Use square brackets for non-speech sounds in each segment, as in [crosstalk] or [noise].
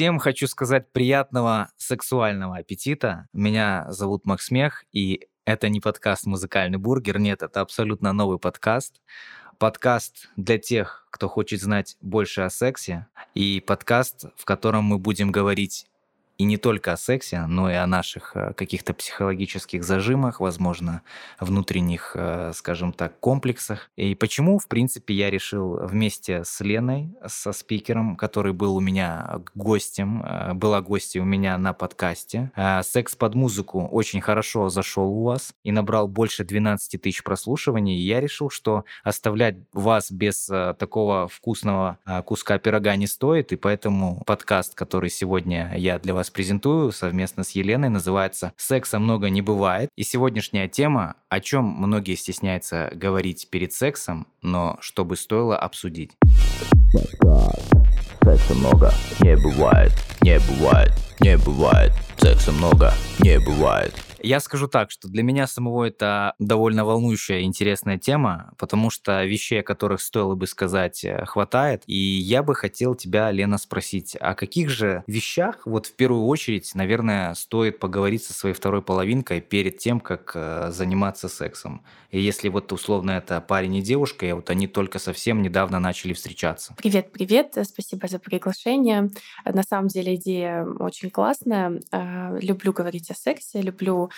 Всем хочу сказать приятного сексуального аппетита. Меня зовут Макс Мех, и это не подкаст «Музыкальный бургер», нет, это абсолютно новый подкаст. Подкаст для тех, кто хочет знать больше о сексе, и подкаст, в котором мы будем говорить и не только о сексе, но и о наших э, каких-то психологических зажимах, возможно, внутренних, э, скажем так, комплексах. И почему, в принципе, я решил вместе с Леной, со спикером, который был у меня гостем, э, была гостьей у меня на подкасте, «Секс под музыку» очень хорошо зашел у вас и набрал больше 12 тысяч прослушиваний. И я решил, что оставлять вас без такого вкусного куска пирога не стоит, и поэтому подкаст, который сегодня я для вас презентую совместно с Еленой, называется «Секса много не бывает». И сегодняшняя тема, о чем многие стесняются говорить перед сексом, но что бы стоило обсудить. Секса много не бывает, не бывает, не бывает. Секса много не бывает. Я скажу так, что для меня самого это довольно волнующая интересная тема, потому что вещей, о которых стоило бы сказать, э, хватает. И я бы хотел тебя, Лена, спросить, о каких же вещах, вот в первую очередь, наверное, стоит поговорить со своей второй половинкой перед тем, как э, заниматься сексом? И если вот условно это парень и девушка, и вот они только совсем недавно начали встречаться. Привет, привет, спасибо за приглашение. На самом деле идея очень классная. Люблю говорить о сексе, люблю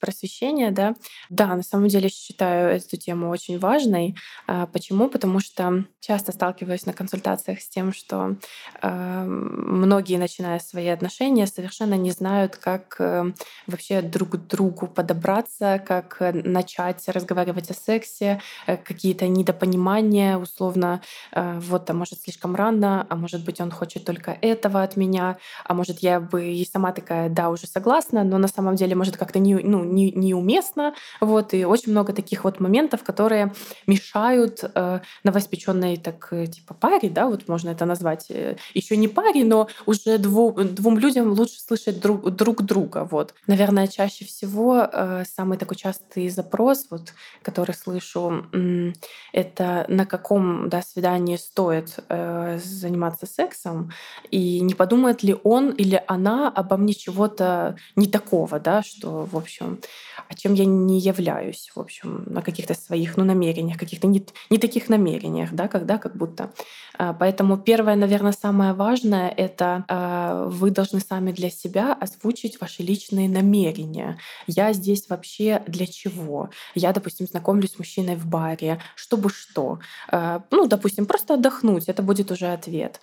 просвещения, да. Да, на самом деле считаю эту тему очень важной. А, почему? Потому что часто сталкиваюсь на консультациях с тем, что а, многие, начиная свои отношения, совершенно не знают, как э, вообще друг к другу подобраться, как начать разговаривать о сексе, э, какие-то недопонимания, условно, э, вот, а может, слишком рано, а может быть, он хочет только этого от меня, а может, я бы и сама такая, да, уже согласна, но на самом деле, может, как-то не, ну, не, неуместно. Вот, и очень много таких вот моментов, которые мешают э, новоиспеченной так, э, типа паре, да, вот можно это назвать, э, еще не паре, но уже двум, двум людям лучше слышать друг, друг друга. Вот. Наверное, чаще всего э, самый такой частый запрос, вот, который слышу, э, это на каком да, свидании стоит э, заниматься сексом, и не подумает ли он или она обо мне чего-то не такого, да, что, в общем, а чем я не являюсь, в общем, на каких-то своих ну, намерениях, каких-то не, не таких намерениях, да, когда как будто. А, поэтому первое, наверное, самое важное — это а, вы должны сами для себя озвучить ваши личные намерения. Я здесь вообще для чего? Я, допустим, знакомлюсь с мужчиной в баре, чтобы что? Ну, допустим, просто отдохнуть, это будет уже ответ.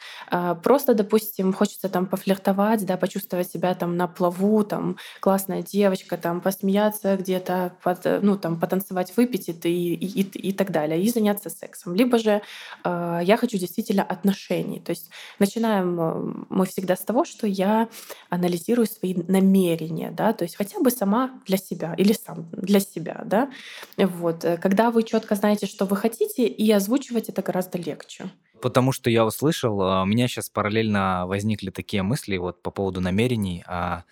Просто, допустим, хочется там пофлиртовать, да, почувствовать себя там на плаву, там классная девочка, там посмеяться где-то, ну, там потанцевать, выпить и, и, и, и так далее, и заняться сексом. Либо же я хочу действительно отношений. То есть начинаем э, мы всегда с того, что я анализирую свои намерения, да, то есть хотя бы сама для себя или сам для себя, да. Вот. Э, когда вы четко знаете, что вы хотите, и озвучивать это гораздо легче. Потому что я услышал, а, у меня сейчас параллельно возникли такие мысли вот по поводу намерений. А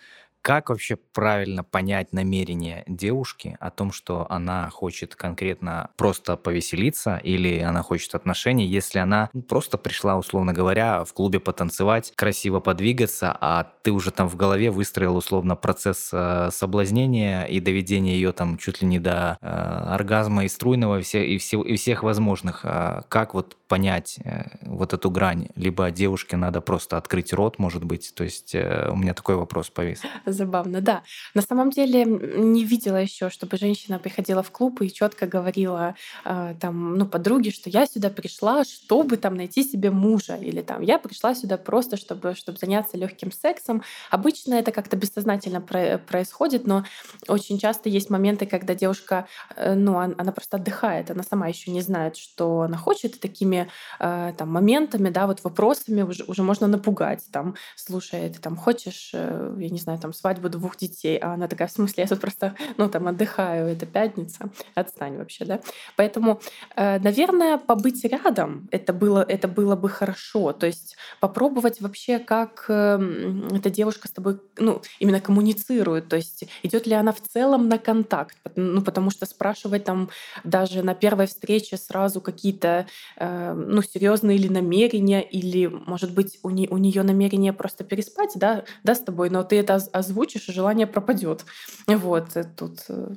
как вообще правильно понять намерение девушки о том, что она хочет конкретно просто повеселиться или она хочет отношений, если она ну, просто пришла, условно говоря, в клубе потанцевать, красиво подвигаться, а ты уже там в голове выстроил условно процесс э, соблазнения и доведения ее там чуть ли не до э, оргазма и струйного и, все, и, все, и всех возможных. А как вот понять э, вот эту грань? Либо девушке надо просто открыть рот, может быть. То есть э, у меня такой вопрос повис. Забавно, да. На самом деле не видела еще, чтобы женщина приходила в клуб и четко говорила э, там, ну, подруге, что я сюда пришла, чтобы там найти себе мужа, или там я пришла сюда просто, чтобы, чтобы заняться легким сексом. Обычно это как-то бессознательно про- происходит, но очень часто есть моменты, когда девушка, ну, она просто отдыхает, она сама еще не знает, что она хочет, и такими э, там моментами, да, вот вопросами уже, уже можно напугать, там, слушай, ты там хочешь, э, я не знаю, там свадьбу двух детей, а она такая, в смысле, я тут просто, ну, там, отдыхаю, это пятница, отстань вообще, да. Поэтому, э, наверное, побыть рядом, это было, это было бы хорошо, то есть попробовать вообще, как эм, эта девушка с тобой, ну, именно коммуницирует, то есть идет ли она в целом на контакт, ну, потому что спрашивать там даже на первой встрече сразу какие-то э, э, ну, серьезные ли намерения, или, может быть, у, не, у нее намерение просто переспать, да, да, с тобой, но ты это озвучишь, и желание пропадет. Вот, э, тут э,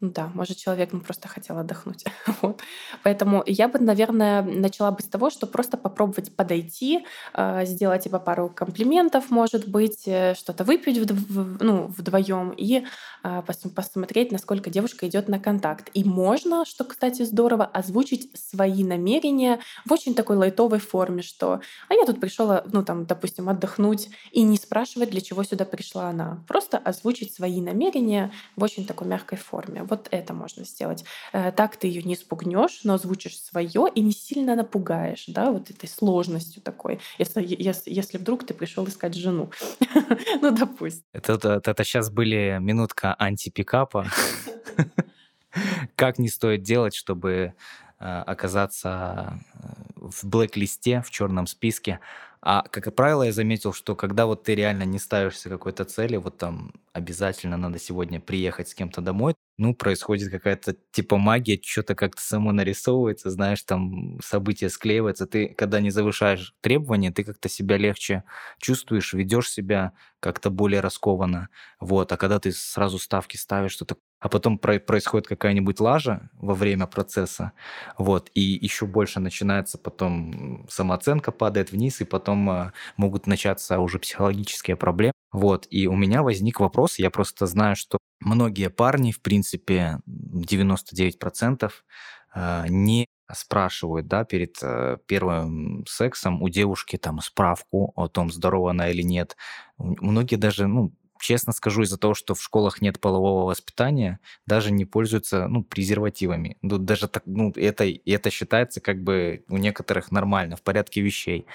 ну да, может, человек ну, просто хотел отдохнуть. [laughs] вот. Поэтому я бы, наверное, начала бы с того, что просто попробовать подойти, э, сделать типа пару комплиментов, может быть, э, что-то выпить вдв- ну, вдвоем и э, посмотреть, насколько девушка идет на контакт. И можно, что, кстати, здорово, озвучить свои намерения в очень такой лайтовой форме, что а я тут пришла, ну там, допустим, отдохнуть и не спрашивать, для чего сюда пришла она. Просто озвучить свои намерения в очень такой мягкой форме. Вот это можно сделать. Э, так ты ее не спугнешь, но озвучишь свое и не сильно напугаешь, да, вот этой сложностью такой. Если, если, если вдруг ты пришел искать жену, [laughs] ну, допустим. Это, это, это сейчас были минутка антипикапа. [laughs] Как не стоит делать, чтобы э, оказаться э, в блэк-листе, в черном списке. А, как правило, я заметил, что когда вот ты реально не ставишься какой-то цели, вот там обязательно надо сегодня приехать с кем-то домой, ну, происходит какая-то типа магия, что-то как-то само нарисовывается, знаешь, там события склеиваются. Ты, когда не завышаешь требования, ты как-то себя легче чувствуешь, ведешь себя как-то более раскованно. Вот. А когда ты сразу ставки ставишь, что-то а потом про- происходит какая-нибудь лажа во время процесса, вот, и еще больше начинается потом самооценка падает вниз, и потом э, могут начаться уже психологические проблемы. Вот, и у меня возник вопрос, я просто знаю, что многие парни, в принципе, 99% э, не спрашивают, да, перед э, первым сексом у девушки там справку о том, здорова она или нет. Многие даже, ну, честно скажу, из-за того, что в школах нет полового воспитания, даже не пользуются ну, презервативами. Ну, даже так, ну, это, это считается как бы у некоторых нормально, в порядке вещей.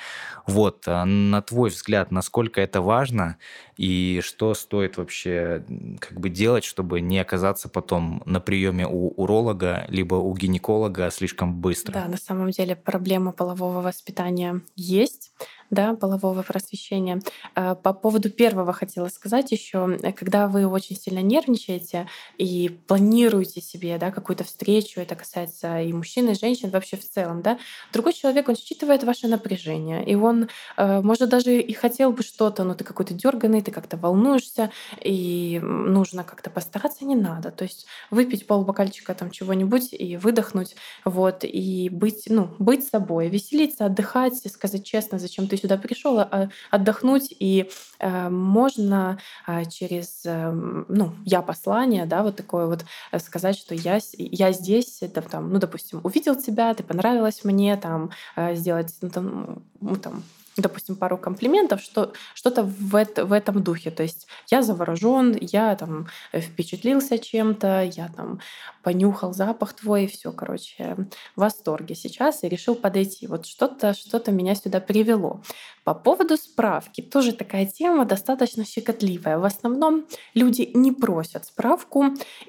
Вот, а на твой взгляд, насколько это важно и что стоит вообще как бы делать, чтобы не оказаться потом на приеме у уролога либо у гинеколога слишком быстро? Да, на самом деле проблема полового воспитания есть да, полового просвещения. А, по поводу первого хотела сказать еще, э, когда вы очень сильно нервничаете и планируете себе да, какую-то встречу, это касается и мужчин, и женщин вообще в целом, да, другой человек, он считывает ваше напряжение, и он, э, может, даже и хотел бы что-то, но ты какой-то дерганный, ты как-то волнуешься, и нужно как-то постараться, не надо. То есть выпить полбокальчика там чего-нибудь и выдохнуть, вот, и быть, ну, быть собой, веселиться, отдыхать, сказать честно, зачем ты ты сюда пришел а, отдохнуть, и э, можно э, через, э, ну, я послание, да, вот такое вот э, сказать, что я, я здесь, это там, ну, допустим, увидел тебя, ты понравилась мне, там, э, сделать, ну, там, ну, там допустим, пару комплиментов, что что-то в, это, в этом духе. То есть я заворожен, я там впечатлился чем-то, я там понюхал запах твой, все, короче, в восторге сейчас и решил подойти. Вот что-то что-то меня сюда привело. По поводу справки, тоже такая тема достаточно щекотливая. В основном люди не просят справку,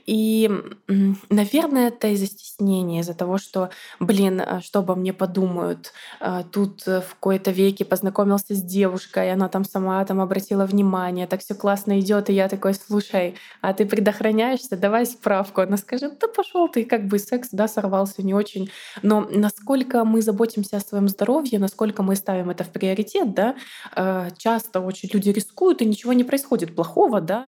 и, наверное, это из-за стеснения, из-за того, что, блин, а что обо мне подумают. А, тут в кои-то веке познакомился с девушкой, она там сама там обратила внимание, так все классно идет, и я такой, слушай, а ты предохраняешься, давай справку. Она скажет, да пошел ты, как бы секс, да, сорвался не очень. Но насколько мы заботимся о своем здоровье, насколько мы ставим это в приоритет, да, э, часто очень люди рискуют, и ничего не происходит плохого, да,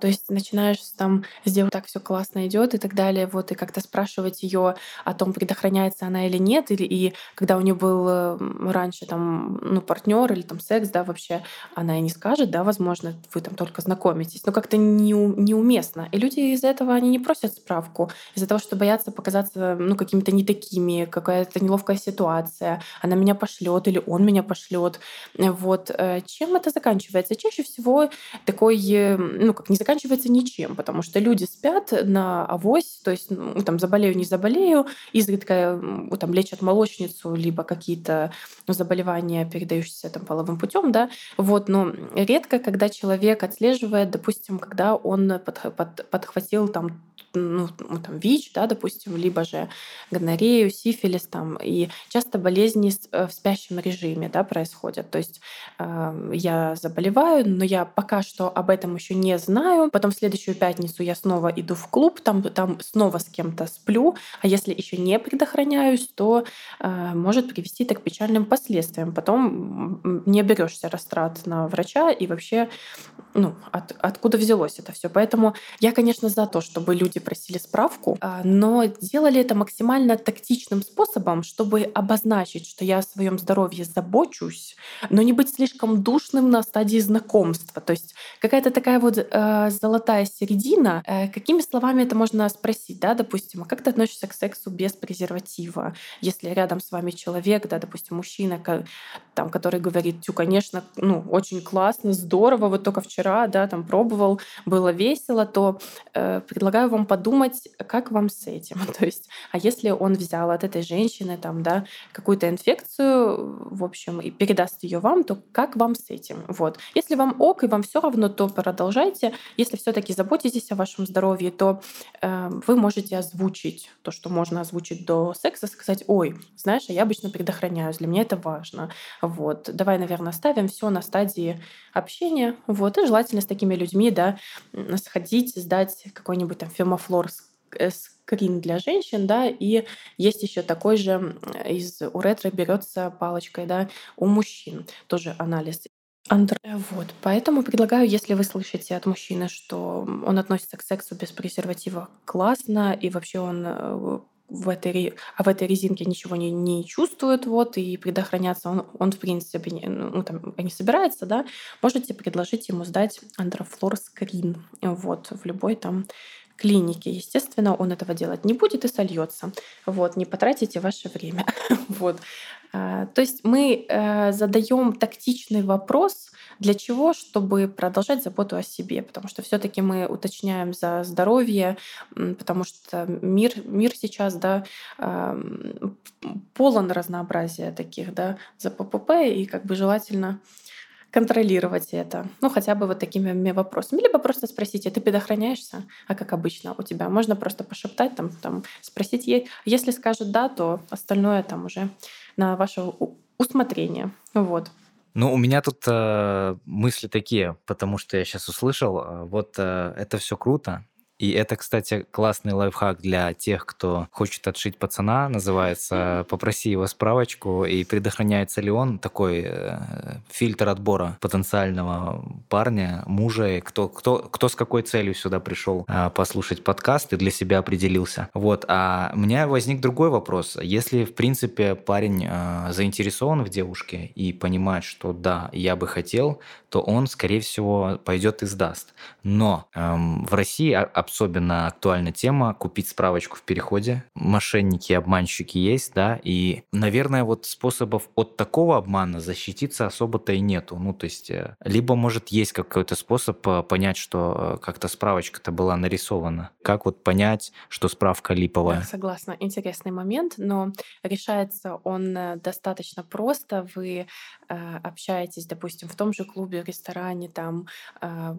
то есть начинаешь там сделать так все классно идет и так далее, вот и как-то спрашивать ее о том, предохраняется она или нет, или и когда у нее был раньше там ну партнер или там секс, да, вообще она и не скажет, да, возможно, вы там только знакомитесь, но как-то не, неуместно. И люди из-за этого они не просят справку, из-за того, что боятся показаться ну какими-то не такими, какая-то неловкая ситуация, она меня пошлет или он меня пошлет, вот. Э, чем это заканчивается? Чаще всего такой, ну как не заканчивается ничем, потому что люди спят на авось, то есть ну, там заболею, не заболею, изредка там лечат молочницу, либо какие-то ну, заболевания, передающиеся там половым путем, да, вот, но редко, когда человек отслеживает, допустим, когда он под, под, подхватил там ну, ну, там, ВИЧ, да, допустим, либо же гонорею, сифилис, там, и часто болезни э, в спящем режиме, да, происходят. То есть э, я заболеваю, но я пока что об этом еще не знаю, предохраняю, потом в следующую пятницу я снова иду в клуб, там, там снова с кем-то сплю, а если еще не предохраняюсь, то э, может привести так к печальным последствиям. Потом не берешься растрат на врача и вообще ну, от, откуда взялось это все. Поэтому я, конечно, за то, чтобы люди просили справку, а, но делали это максимально тактичным способом, чтобы обозначить, что я о своем здоровье забочусь, но не быть слишком душным на стадии знакомства. То есть какая-то такая вот э, золотая середина. Э, какими словами это можно спросить, да, допустим, а как ты относишься к сексу без презерватива? Если рядом с вами человек, да, допустим, мужчина, там, который говорит, тю, конечно, ну, очень классно, здорово, вот только вчера, да, там пробовал, было весело, то э, предлагаю вам подумать, как вам с этим. [laughs] То есть, а если он взял от этой женщины там, да, какую-то инфекцию, в общем, и передаст ее вам, то как вам с этим? Вот. Если вам ок и вам все равно, то продолжайте. Если все-таки заботитесь о вашем здоровье, то э, вы можете озвучить то, что можно озвучить до секса, сказать, ой, знаешь, а я обычно предохраняюсь, для меня это важно. Вот. Давай, наверное, ставим все на стадии общения. Вот. И желательно с такими людьми, да, сходить, сдать какой-нибудь там фемофлор э, скрин для женщин, да, и есть еще такой же из уретры берется палочкой, да, у мужчин тоже анализ. Андр... Вот, поэтому предлагаю, если вы слышите от мужчины, что он относится к сексу без презерватива классно, и вообще он э, в этой, а в этой резинке ничего не, не чувствует, вот, и предохраняться он, он в принципе, не, ну, там, не собирается, да, можете предложить ему сдать андрофлор скрин, вот, в любой там клинике. Естественно, он этого делать не будет и сольется. Вот, не потратите ваше время. [laughs] вот. А, то есть мы э, задаем тактичный вопрос, для чего? Чтобы продолжать заботу о себе, потому что все-таки мы уточняем за здоровье, потому что мир, мир сейчас да, полон разнообразия таких да, за ППП, и как бы желательно контролировать это. Ну, хотя бы вот такими вопросами. Либо просто спросить, а ты предохраняешься? А как обычно у тебя? Можно просто пошептать, там, там, спросить ей. Если скажет да, то остальное там уже на ваше усмотрение. Вот. Ну, у меня тут э, мысли такие, потому что я сейчас услышал, э, вот э, это все круто, и это, кстати, классный лайфхак для тех, кто хочет отшить пацана. Называется «Попроси его справочку» и предохраняется ли он такой э, фильтр отбора потенциального парня, мужа, кто, кто, кто с какой целью сюда пришел э, послушать подкаст и для себя определился. Вот. А у меня возник другой вопрос. Если, в принципе, парень э, заинтересован в девушке и понимает, что да, я бы хотел, то он, скорее всего, пойдет и сдаст. Но эм, в России особенно актуальна тема купить справочку в переходе. Мошенники, обманщики есть, да, и, наверное, вот способов от такого обмана защититься особо-то и нету. Ну, то есть, э, либо, может, есть какой-то способ э, понять, что э, как-то справочка-то была нарисована. Как вот понять, что справка липовая? Да, согласна. Интересный момент, но решается он достаточно просто. Вы общаетесь, допустим, в том же клубе, ресторане, там э,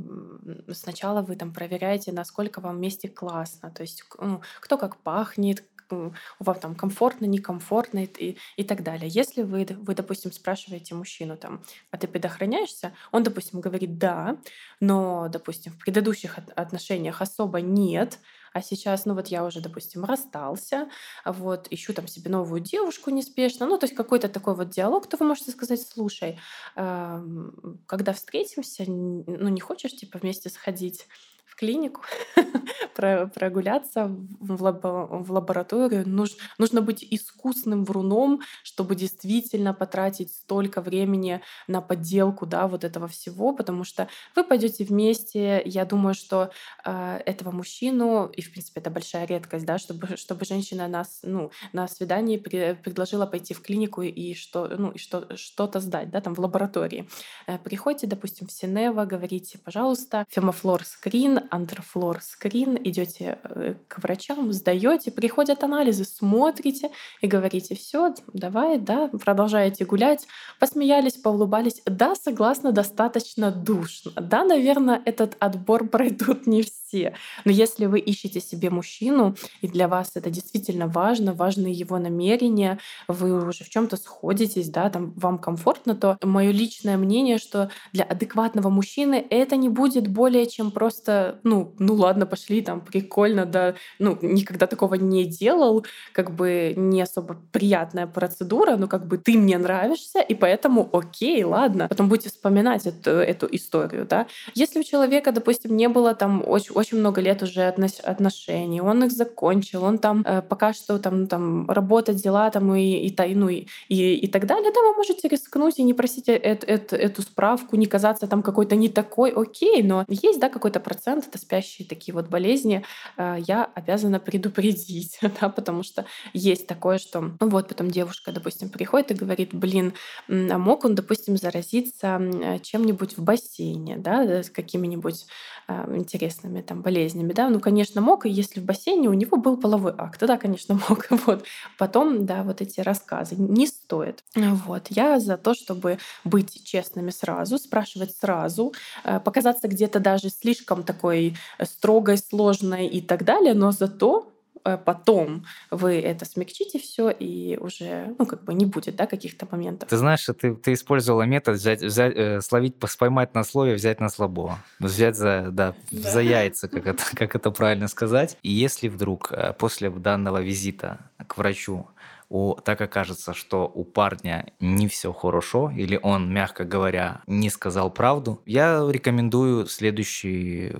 сначала вы там проверяете, насколько насколько вам вместе классно, то есть ну, кто как пахнет, у вас там комфортно, некомфортно и, и так далее. Если вы, вы, допустим, спрашиваете мужчину там, а ты предохраняешься, он, допустим, говорит да, но, допустим, в предыдущих отношениях особо нет, а сейчас, ну вот я уже, допустим, расстался, вот, ищу там себе новую девушку неспешно, ну то есть какой-то такой вот диалог, то вы можете сказать, слушай, когда встретимся, ну не хочешь типа вместе сходить клинику, [laughs] прогуляться в, в лабораторию. Нуж, нужно быть искусным вруном, чтобы действительно потратить столько времени на подделку да, вот этого всего, потому что вы пойдете вместе. Я думаю, что э, этого мужчину, и в принципе это большая редкость, да, чтобы, чтобы женщина нас, ну, на свидании при, предложила пойти в клинику и, что, ну, и что, что-то сдать, да, там в лаборатории. Э, приходите, допустим, в Синева, говорите, пожалуйста, фемофлор скрин, андрофлор скрин, идете э, к врачам, сдаете, приходят анализы, смотрите и говорите, все, давай, да, продолжаете гулять, посмеялись, поулыбались. Да, согласна, достаточно душно. Да, наверное, этот отбор [laughs] пройдут не все все. Но если вы ищете себе мужчину, и для вас это действительно важно, важны его намерения, вы уже в чем то сходитесь, да, там вам комфортно, то мое личное мнение, что для адекватного мужчины это не будет более чем просто, ну, ну ладно, пошли, там, прикольно, да, ну, никогда такого не делал, как бы не особо приятная процедура, но как бы ты мне нравишься, и поэтому окей, ладно. Потом будете вспоминать эту, эту историю, да. Если у человека, допустим, не было там очень, очень много лет уже отношений, он их закончил, он там э, пока что там, там работать, дела там и, и, ну, и, и, и так далее, да, вы можете рискнуть и не просить эту, эту, эту справку, не казаться там какой-то не такой, окей, но есть, да, какой-то процент, это спящие такие вот болезни, э, я обязана предупредить, [laughs] да, потому что есть такое, что ну вот потом девушка, допустим, приходит и говорит, блин, а мог он, допустим, заразиться чем-нибудь в бассейне, да, э, с какими-нибудь э, интересными там болезнями, да, ну, конечно, мог, и если в бассейне у него был половой акт, да, конечно, [laughs] мог, вот. Потом, да, вот эти рассказы не стоит. Вот. Я за то, чтобы быть честными сразу, спрашивать сразу, э, показаться где-то даже слишком такой строгой, сложной и так далее, но зато Э, потом вы это смягчите все и уже, ну, как бы не будет, да, каких-то моментов. Ты знаешь, ты, ты использовала метод взять, взять э, словить, поймать на слове, взять на слабо. Взять за, да, да. за яйца, как это, [laughs] как это правильно сказать. И если вдруг э, после данного визита к врачу у, так окажется, что у парня не все хорошо, или он, мягко говоря, не сказал правду, я рекомендую следующий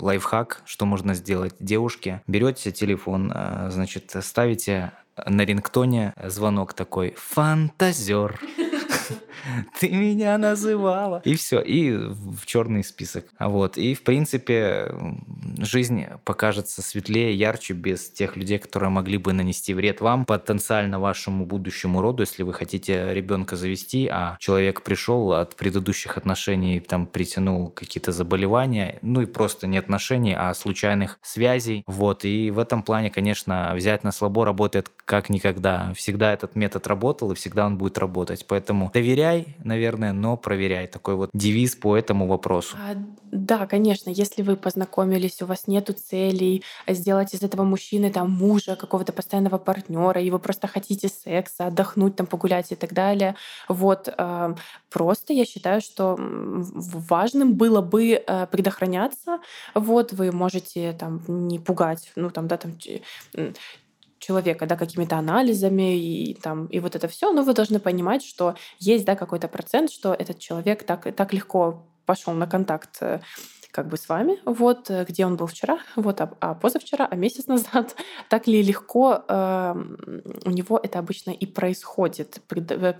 лайфхак, что можно сделать девушке. Берете телефон, э, значит, ставите на рингтоне звонок такой «Фантазер». [laughs] [laughs] ты меня называла. И все, и в черный список. Вот. И, в принципе, жизнь покажется светлее, ярче без тех людей, которые могли бы нанести вред вам, потенциально вашему будущему роду, если вы хотите ребенка завести, а человек пришел от предыдущих отношений, там притянул какие-то заболевания, ну и просто не отношений, а случайных связей. Вот. И в этом плане, конечно, взять на слабо работает как никогда. Всегда этот метод работал, и всегда он будет работать. Поэтому доверяй, наверное, но проверяй. Такой вот девиз по этому вопросу. А, да, конечно, если вы познакомились, у вас нету целей сделать из этого мужчины там мужа, какого-то постоянного партнера, и вы просто хотите секса, отдохнуть, там погулять и так далее. Вот э, просто я считаю, что важным было бы э, предохраняться. Вот вы можете там не пугать, ну там да там человека, да, какими-то анализами и там и вот это все, но вы должны понимать, что есть, да, какой-то процент, что этот человек так так легко пошел на контакт э, как бы с вами, вот, э, где он был вчера, вот, а, а позавчера, а месяц [laughs] назад, так ли легко э, у него это обычно и происходит, э,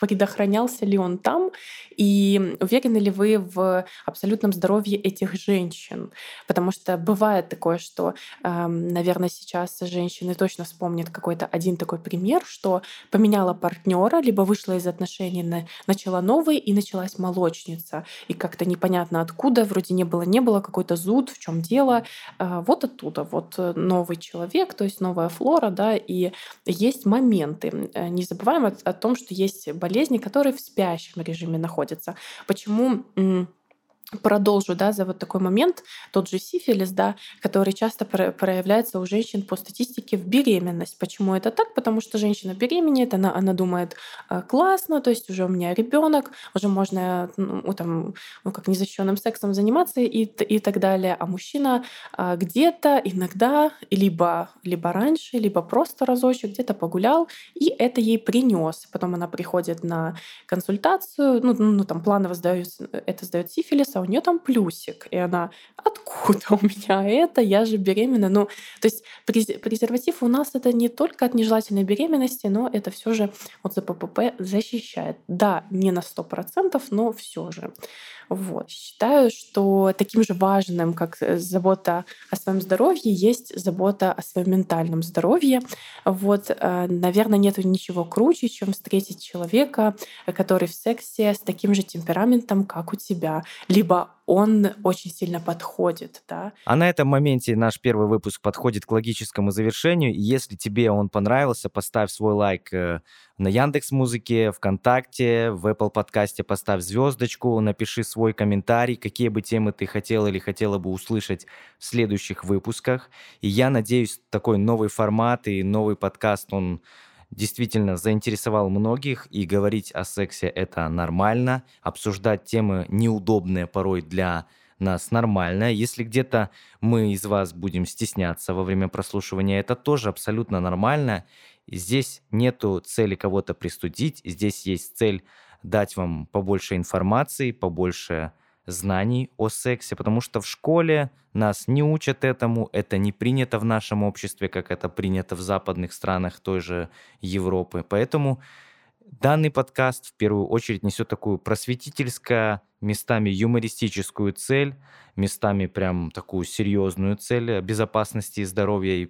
предохранялся ли он там, и уверены ли вы в абсолютном здоровье этих женщин, потому что бывает такое, что, э, наверное, сейчас женщины точно вспомнят какой-то один такой пример, что поменяла партнера, либо вышла из отношений, начала новый, и началась молочница, и как-то непонятно откуда, вроде не было, не было, какой-то зуд, в чем дело. А, вот оттуда, вот э, новый человек, то есть новая флора, да, и есть моменты. Э, не забываем о, о том, что есть болезни, которые в спящем режиме находятся. Почему продолжу, да, за вот такой момент, тот же сифилис, да, который часто проявляется у женщин по статистике в беременность. Почему это так? Потому что женщина беременеет, она, она думает, «А, классно, то есть уже у меня ребенок, уже можно ну, там, ну, как незащищенным сексом заниматься и, и так далее. А мужчина а, где-то иногда, либо, либо раньше, либо просто разочек где-то погулял, и это ей принес. Потом она приходит на консультацию, ну, ну там планово сдает, это сдает сифилис, а у нее там плюсик. И она, откуда у меня это? Я же беременна. Ну, то есть презерватив у нас это не только от нежелательной беременности, но это все же от ЗППП защищает. Да, не на 100%, но все же. Вот. Считаю, что таким же важным, как э, забота о своем здоровье, есть забота о своем ментальном здоровье. Вот, э, наверное, нет ничего круче, чем встретить человека, который в сексе с таким же темпераментом, как у тебя, либо либо он очень сильно подходит, да. А на этом моменте наш первый выпуск подходит к логическому завершению. И если тебе он понравился, поставь свой лайк э, на Яндекс Музыке, ВКонтакте, в Apple подкасте поставь звездочку, напиши свой комментарий, какие бы темы ты хотел или хотела бы услышать в следующих выпусках. И я надеюсь, такой новый формат и новый подкаст, он действительно заинтересовал многих, и говорить о сексе это нормально, обсуждать темы неудобные порой для нас нормально. Если где-то мы из вас будем стесняться во время прослушивания, это тоже абсолютно нормально. Здесь нету цели кого-то пристудить, здесь есть цель дать вам побольше информации, побольше знаний о сексе, потому что в школе нас не учат этому, это не принято в нашем обществе, как это принято в западных странах той же Европы. Поэтому данный подкаст в первую очередь несет такую просветительскую, местами юмористическую цель, местами прям такую серьезную цель безопасности и здоровья и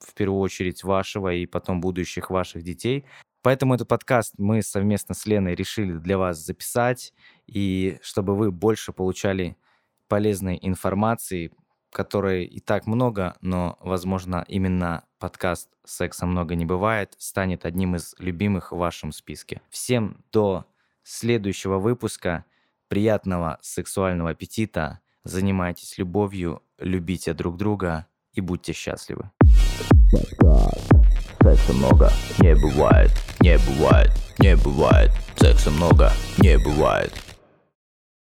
в первую очередь вашего и потом будущих ваших детей. Поэтому этот подкаст мы совместно с Леной решили для вас записать, и чтобы вы больше получали полезной информации, которой и так много, но, возможно, именно подкаст «Секса много не бывает» станет одним из любимых в вашем списке. Всем до следующего выпуска. Приятного сексуального аппетита. Занимайтесь любовью, любите друг друга и будьте счастливы. Секса много не бывает, не бывает, не бывает. Секса много не бывает.